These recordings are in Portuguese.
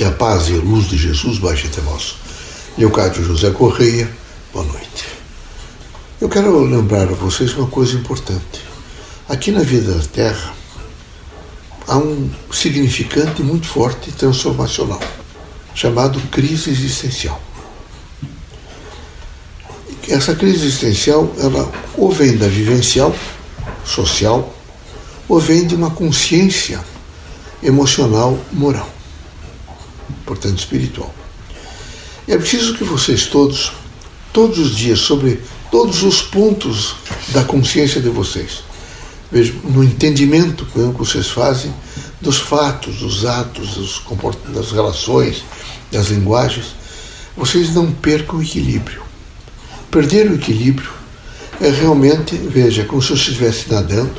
Que a paz e a luz de Jesus baixe até vós. Leocádio José Correia, boa noite. Eu quero lembrar a vocês uma coisa importante. Aqui na vida da Terra há um significante muito forte transformacional, chamado crise existencial. Essa crise existencial, ela ou vem da vivencial, social, ou vem de uma consciência emocional, moral portanto espiritual. É preciso que vocês todos, todos os dias, sobre todos os pontos da consciência de vocês, vejam, no entendimento que vocês fazem dos fatos, dos atos, dos das relações, das linguagens, vocês não percam o equilíbrio. Perder o equilíbrio é realmente, veja, como se eu estivesse nadando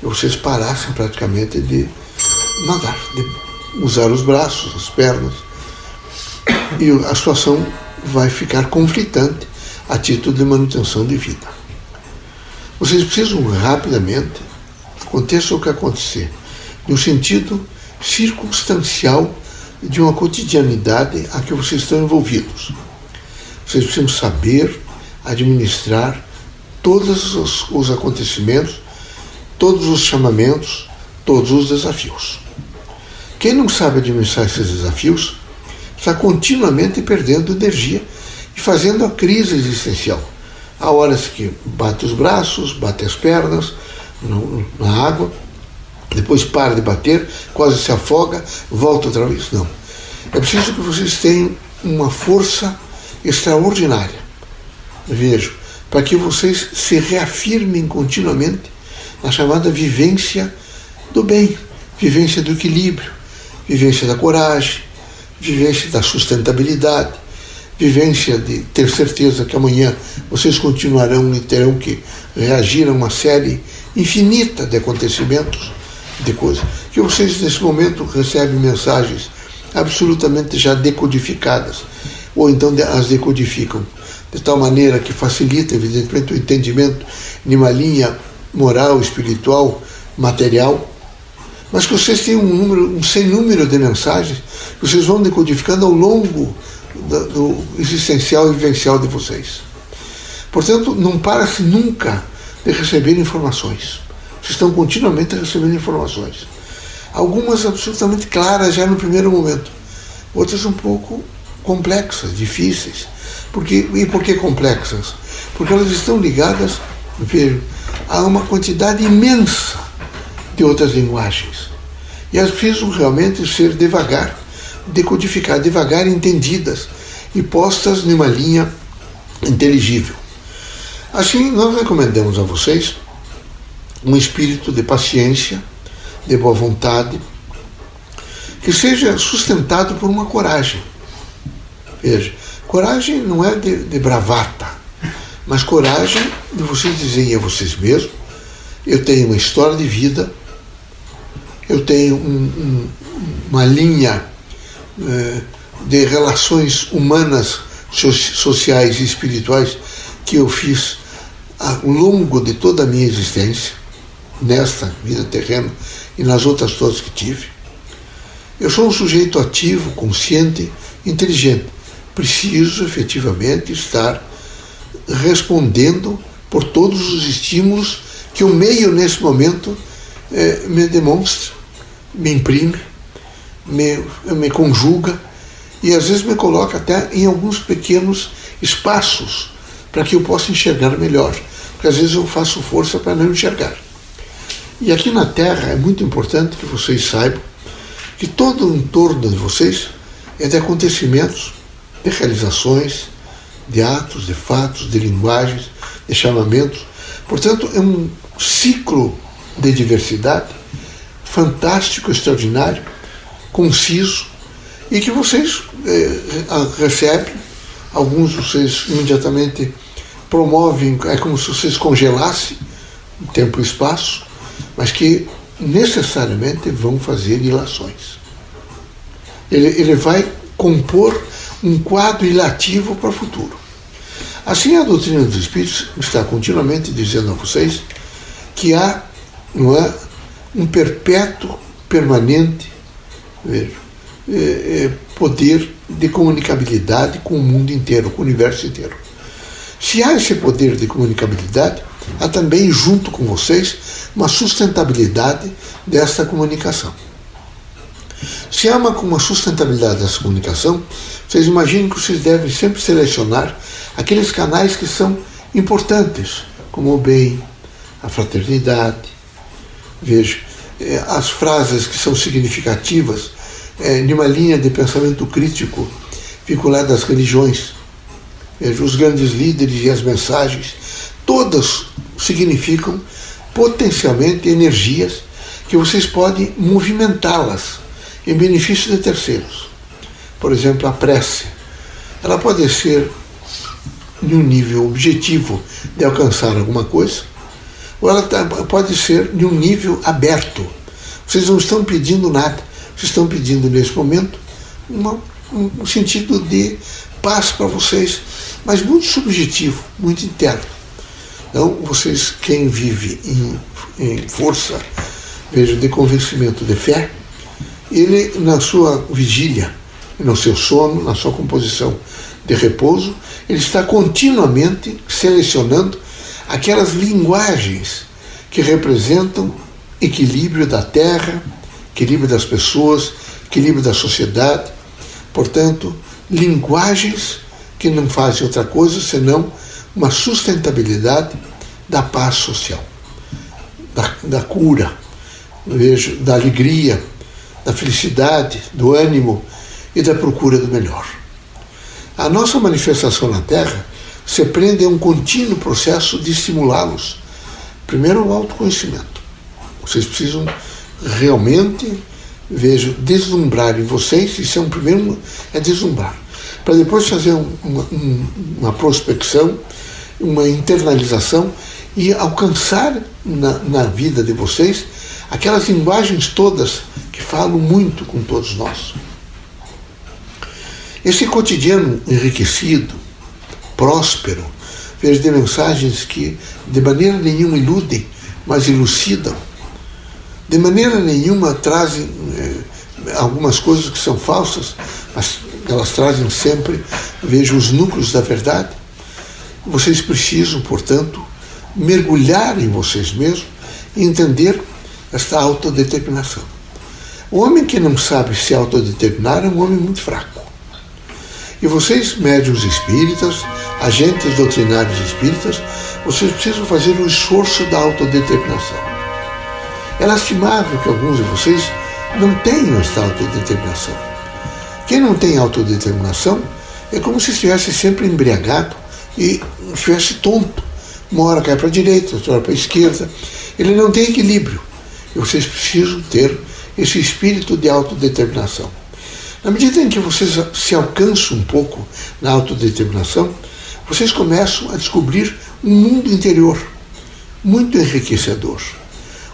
e vocês parassem praticamente de nadar, de usar os braços, as pernas, e a situação vai ficar conflitante a título de manutenção de vida. Vocês precisam rapidamente, aconteça o que acontecer, no sentido circunstancial de uma cotidianidade a que vocês estão envolvidos. Vocês precisam saber administrar todos os, os acontecimentos, todos os chamamentos, todos os desafios. Quem não sabe administrar esses desafios está continuamente perdendo energia e fazendo a crise existencial. Há horas que bate os braços, bate as pernas no, na água, depois para de bater, quase se afoga, volta outra vez. Não. É preciso que vocês tenham uma força extraordinária. Vejo, para que vocês se reafirmem continuamente na chamada vivência do bem, vivência do equilíbrio, vivência da coragem, vivência da sustentabilidade, vivência de ter certeza que amanhã vocês continuarão e terão que reagir a uma série infinita de acontecimentos, de coisas, que vocês nesse momento recebem mensagens absolutamente já decodificadas, ou então as decodificam, de tal maneira que facilita, evidentemente, o entendimento de uma linha moral, espiritual, material, mas que vocês têm um número, um sem número de mensagens que vocês vão decodificando ao longo do, do existencial e vivencial de vocês. Portanto, não para-se nunca de receber informações. Vocês estão continuamente recebendo informações. Algumas absolutamente claras já no primeiro momento, outras um pouco complexas, difíceis. Porque, e por que complexas? Porque elas estão ligadas a uma quantidade imensa de outras linguagens. E elas precisam realmente ser devagar, decodificar, devagar entendidas e postas numa linha inteligível. Assim, nós recomendamos a vocês um espírito de paciência, de boa vontade, que seja sustentado por uma coragem. Veja, coragem não é de, de bravata, mas coragem de vocês dizerem a vocês mesmos: eu tenho uma história de vida eu tenho um, um, uma linha eh, de relações humanas, sociais e espirituais que eu fiz ao longo de toda a minha existência, nesta vida terrena e nas outras todas que tive. Eu sou um sujeito ativo, consciente, inteligente. Preciso efetivamente estar respondendo por todos os estímulos que o meio nesse momento eh, me demonstra me imprime, me, me conjuga e às vezes me coloca até em alguns pequenos espaços para que eu possa enxergar melhor, porque às vezes eu faço força para não enxergar. E aqui na Terra é muito importante que vocês saibam que todo o entorno de vocês é de acontecimentos, de realizações, de atos, de fatos, de linguagens, de chamamentos. Portanto, é um ciclo de diversidade fantástico, extraordinário, conciso, e que vocês eh, recebem, alguns vocês imediatamente promovem, é como se vocês congelassem tempo e espaço, mas que necessariamente vão fazer ilações. Ele, ele vai compor um quadro ilativo para o futuro. Assim, a doutrina dos Espíritos está continuamente dizendo a vocês que há não é, um perpétuo, permanente, vejo, eh, poder de comunicabilidade com o mundo inteiro, com o universo inteiro. Se há esse poder de comunicabilidade, há também, junto com vocês, uma sustentabilidade dessa comunicação. Se há uma, uma sustentabilidade dessa comunicação, vocês imaginem que vocês devem sempre selecionar aqueles canais que são importantes, como o bem, a fraternidade. Veja, eh, as frases que são significativas é, de uma linha de pensamento crítico vinculada às religiões. Veja, os grandes líderes e as mensagens, todas significam potencialmente energias que vocês podem movimentá-las em benefício de terceiros. Por exemplo, a prece. Ela pode ser de um nível objetivo de alcançar alguma coisa, ou ela tá, pode ser de um nível aberto. Vocês não estão pedindo nada, vocês estão pedindo nesse momento uma, um sentido de paz para vocês, mas muito subjetivo, muito interno. Então, vocês, quem vive em, em força, veja, de convencimento de fé, ele, na sua vigília, no seu sono, na sua composição de repouso, ele está continuamente selecionando aquelas linguagens que representam equilíbrio da terra, equilíbrio das pessoas, equilíbrio da sociedade. Portanto, linguagens que não fazem outra coisa senão uma sustentabilidade da paz social, da, da cura, vejo, da alegria, da felicidade, do ânimo e da procura do melhor. A nossa manifestação na Terra se prende a um contínuo processo de estimulá-los. Primeiro, o autoconhecimento. Vocês precisam realmente, vejo, deslumbrar em vocês, isso é um primeiro, é deslumbrar. Para depois fazer uma, uma prospecção, uma internalização e alcançar na, na vida de vocês aquelas linguagens todas que falam muito com todos nós. Esse cotidiano enriquecido, próspero, vejo de mensagens que de maneira nenhuma iludem, mas elucidam, de maneira nenhuma trazem eh, algumas coisas que são falsas, mas elas trazem sempre, vejo, os núcleos da verdade. Vocês precisam, portanto, mergulhar em vocês mesmos e entender esta autodeterminação. O homem que não sabe se autodeterminar é um homem muito fraco. E vocês, médios espíritas, agentes doutrinários espíritas, vocês precisam fazer o esforço da autodeterminação. É lastimável que alguns de vocês não tenham esta autodeterminação. Quem não tem autodeterminação é como se estivesse sempre embriagado e estivesse tonto. Uma hora cai para a direita, outra hora para a esquerda. Ele não tem equilíbrio. E vocês precisam ter esse espírito de autodeterminação. Na medida em que vocês se alcançam um pouco na autodeterminação, vocês começam a descobrir um mundo interior muito enriquecedor.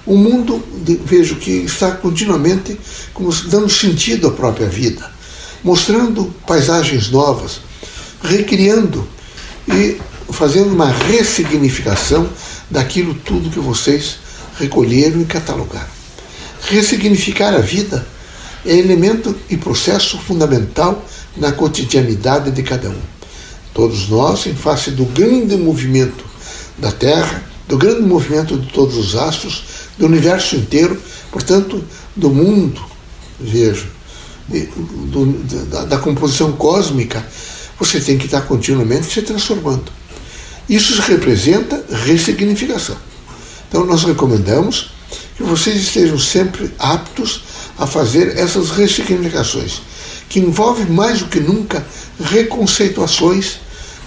Um mundo, de, vejo que está continuamente como dando sentido à própria vida, mostrando paisagens novas, recriando e fazendo uma ressignificação daquilo tudo que vocês recolheram e catalogaram. Ressignificar a vida é elemento e processo fundamental na cotidianidade de cada um. Todos nós, em face do grande movimento da Terra, do grande movimento de todos os astros, do universo inteiro, portanto, do mundo, vejo, do, da, da composição cósmica, você tem que estar continuamente se transformando. Isso representa ressignificação. Então, nós recomendamos que vocês estejam sempre aptos a fazer essas ressignificações, que envolvem mais do que nunca reconceituações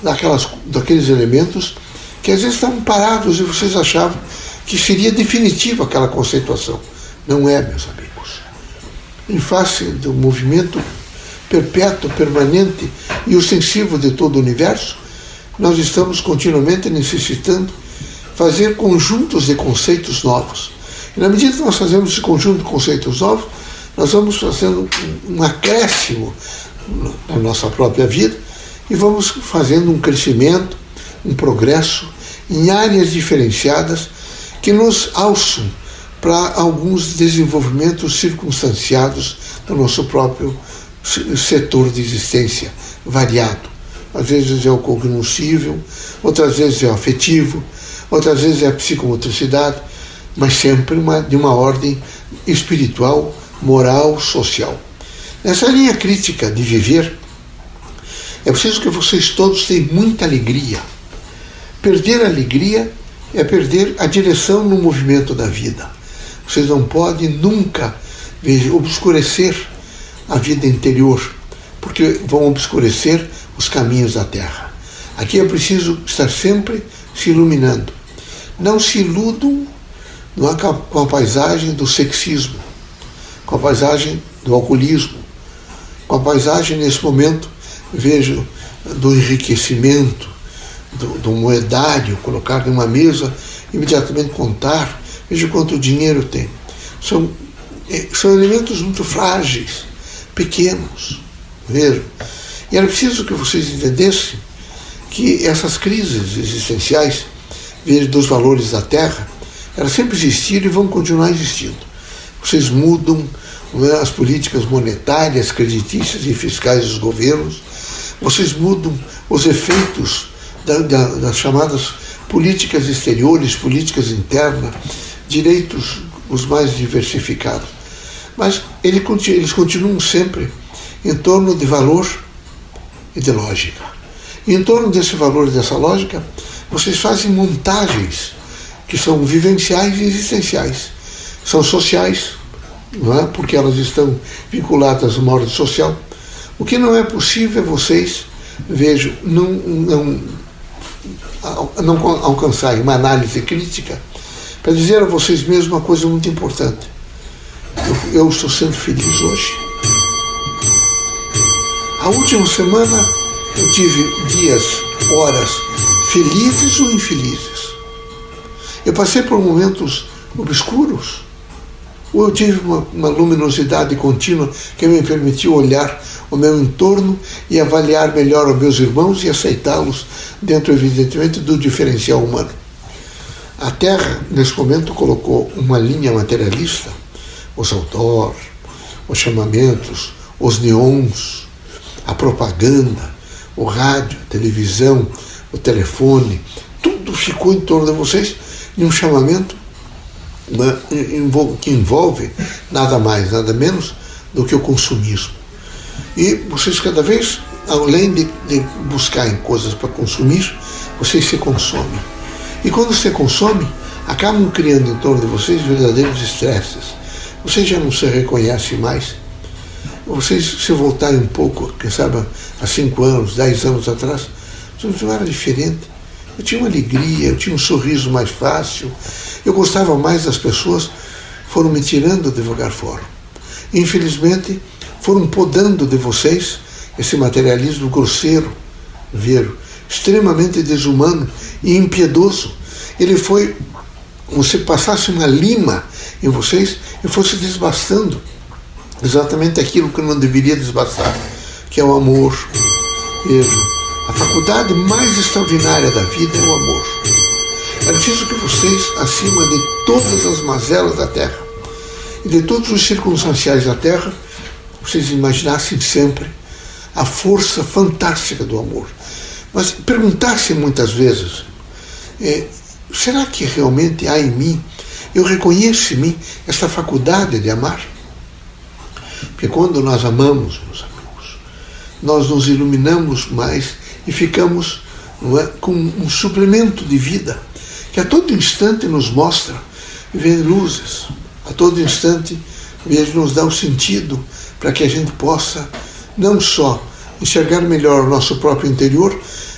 daquelas, daqueles elementos que às vezes estavam parados e vocês achavam que seria definitiva aquela conceituação. Não é, meus amigos. Em face do movimento perpétuo, permanente e ostensivo de todo o universo, nós estamos continuamente necessitando fazer conjuntos de conceitos novos. E na medida que nós fazemos esse conjunto de conceitos novos, nós vamos fazendo um acréscimo na nossa própria vida e vamos fazendo um crescimento, um progresso em áreas diferenciadas que nos alçam para alguns desenvolvimentos circunstanciados do nosso próprio setor de existência variado. Às vezes é o cognoscível, outras vezes é o afetivo, outras vezes é a psicomotricidade, mas sempre uma, de uma ordem espiritual, moral, social. Nessa linha crítica de viver, é preciso que vocês todos tenham muita alegria. Perder a alegria é perder a direção no movimento da vida. Vocês não podem nunca obscurecer a vida interior, porque vão obscurecer os caminhos da terra. Aqui é preciso estar sempre se iluminando. Não se iludam é, com a paisagem do sexismo, com a paisagem do alcoolismo, com a paisagem nesse momento, vejo, do enriquecimento, do, do moedário, colocar numa mesa, imediatamente contar, veja quanto dinheiro tem. São, é, são elementos muito frágeis, pequenos, mesmo. E era preciso que vocês entendessem que essas crises existenciais, veja, dos valores da Terra, elas sempre existiram e vão continuar existindo. Vocês mudam é, as políticas monetárias, creditícias e fiscais dos governos, vocês mudam os efeitos da, da, das chamadas políticas exteriores, políticas internas, direitos os mais diversificados. Mas ele, eles continuam sempre em torno de valor e de lógica. E em torno desse valor e dessa lógica, vocês fazem montagens que são vivenciais e existenciais. São sociais, é? porque elas estão vinculadas a uma ordem social. O que não é possível é vocês, vejam, não, não, não alcançarem uma análise crítica para dizer a vocês mesmos uma coisa muito importante. Eu, eu estou sendo feliz hoje. A última semana eu tive dias, horas felizes ou infelizes. Eu passei por momentos obscuros, eu tive uma, uma, luminosidade contínua que me permitiu olhar o meu entorno e avaliar melhor os meus irmãos e aceitá-los dentro, evidentemente, do diferencial humano. A Terra, nesse momento, colocou uma linha materialista, os outdoors, os chamamentos, os neons, a propaganda, o rádio, a televisão, o telefone, tudo ficou em torno de vocês em um chamamento né, que envolve nada mais, nada menos do que o consumismo. E vocês cada vez, além de, de buscarem coisas para consumir, vocês se consomem. E quando você consome, acabam criando em torno de vocês verdadeiros estresses. Vocês já não se reconhecem mais. Vocês se voltarem um pouco, quem sabe há cinco anos, dez anos atrás, você não era diferente. Eu tinha uma alegria, eu tinha um sorriso mais fácil, eu gostava mais das pessoas, foram me tirando devagar fora. Infelizmente, foram podando de vocês esse materialismo grosseiro, ver, extremamente desumano e impiedoso. Ele foi, como se passasse uma lima em vocês e fosse desbastando exatamente aquilo que não deveria desbastar, que é o amor. Vejo, a faculdade mais extraordinária da vida é o amor. É preciso que vocês, acima de todas as mazelas da terra e de todos os circunstanciais da terra, vocês imaginassem sempre a força fantástica do amor. Mas perguntassem muitas vezes: é, será que realmente há em mim, eu reconheço em mim essa faculdade de amar? Porque quando nós amamos, meus amigos, nós nos iluminamos mais e ficamos é, com um suplemento de vida que a todo instante nos mostra ver luzes, a todo instante ver, nos dá um sentido para que a gente possa não só enxergar melhor o nosso próprio interior,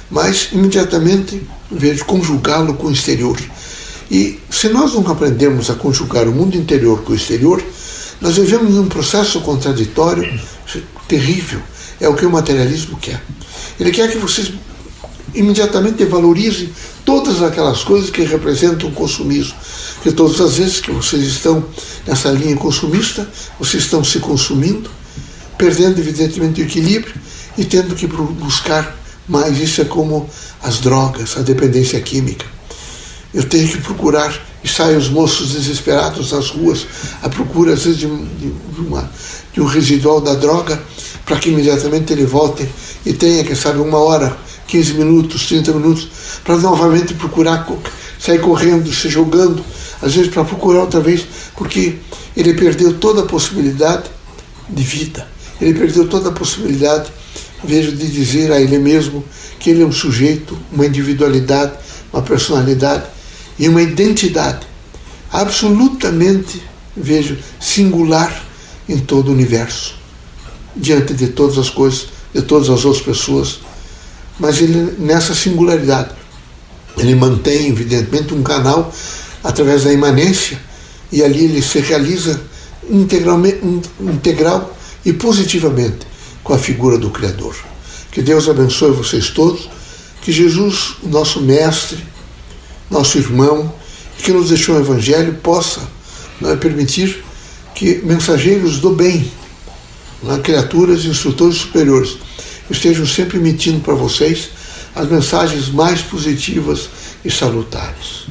mas imediatamente ver conjugá-lo com o exterior. E se nós não aprendermos a conjugar o mundo interior com o exterior, nós vivemos um processo contraditório terrível. É o que o materialismo quer. Ele quer que vocês imediatamente valorizem todas aquelas coisas que representam o consumismo. Que todas as vezes que vocês estão nessa linha consumista, vocês estão se consumindo, perdendo evidentemente o equilíbrio e tendo que buscar mais. Isso é como as drogas, a dependência química. Eu tenho que procurar e saem os moços desesperados nas ruas à procura, às vezes, de, de, uma, de um residual da droga, para que imediatamente ele volte e tenha, quem sabe, uma hora, 15 minutos, 30 minutos, para novamente procurar sair correndo, se jogando, às vezes para procurar outra vez, porque ele perdeu toda a possibilidade de vida, ele perdeu toda a possibilidade, vejo, de dizer a ele mesmo que ele é um sujeito, uma individualidade, uma personalidade e uma identidade absolutamente, vejo, singular em todo o universo, diante de todas as coisas, de todas as outras pessoas. Mas ele, nessa singularidade, ele mantém, evidentemente, um canal através da imanência e ali ele se realiza integralmente, integral e positivamente com a figura do Criador. Que Deus abençoe vocês todos, que Jesus, nosso Mestre, nosso irmão, que nos deixou o Evangelho, possa não é, permitir que mensageiros do bem, não é, criaturas instrutores superiores, estejam sempre emitindo para vocês as mensagens mais positivas e salutares.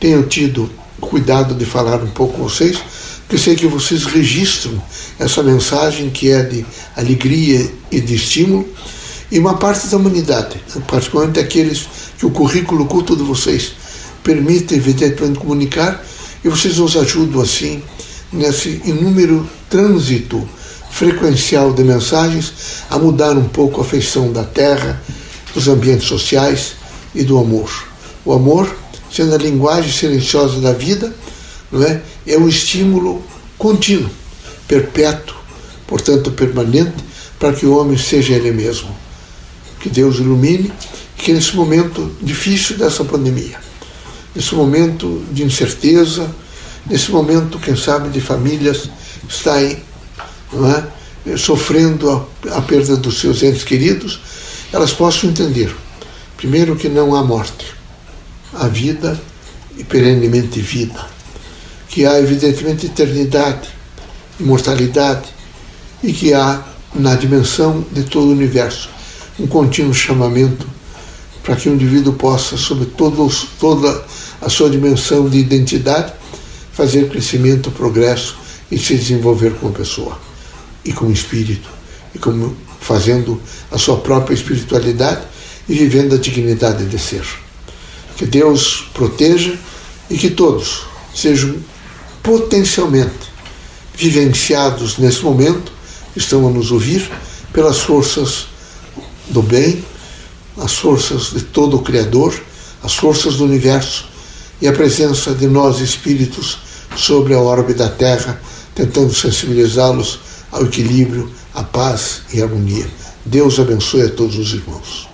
Tenho tido cuidado de falar um pouco com vocês, porque sei que vocês registram essa mensagem que é de alegria e de estímulo, e uma parte da humanidade, particularmente aqueles que o currículo culto de vocês permite, evidentemente, comunicar, e vocês nos ajudam assim nesse inúmero trânsito frequencial de mensagens a mudar um pouco a feição da Terra, dos ambientes sociais e do amor. O amor, sendo a linguagem silenciosa da vida, não é, é um estímulo contínuo, perpétuo, portanto permanente, para que o homem seja ele mesmo. Que Deus ilumine que nesse momento difícil dessa pandemia, nesse momento de incerteza, nesse momento, quem sabe, de famílias estarem é, sofrendo a, a perda dos seus entes queridos, elas possam entender, primeiro, que não há morte, há vida e perenemente vida, que há, evidentemente, eternidade, imortalidade e que há, na dimensão de todo o universo, um contínuo chamamento para que o indivíduo possa, sob toda a sua dimensão de identidade, fazer crescimento, progresso e se desenvolver como pessoa. E como espírito. E como fazendo a sua própria espiritualidade e vivendo a dignidade de ser. Que Deus proteja e que todos sejam potencialmente vivenciados nesse momento, estão a nos ouvir, pelas forças do bem, as forças de todo o Criador, as forças do universo e a presença de nós espíritos sobre a orbe da Terra, tentando sensibilizá-los ao equilíbrio, à paz e à harmonia. Deus abençoe a todos os irmãos.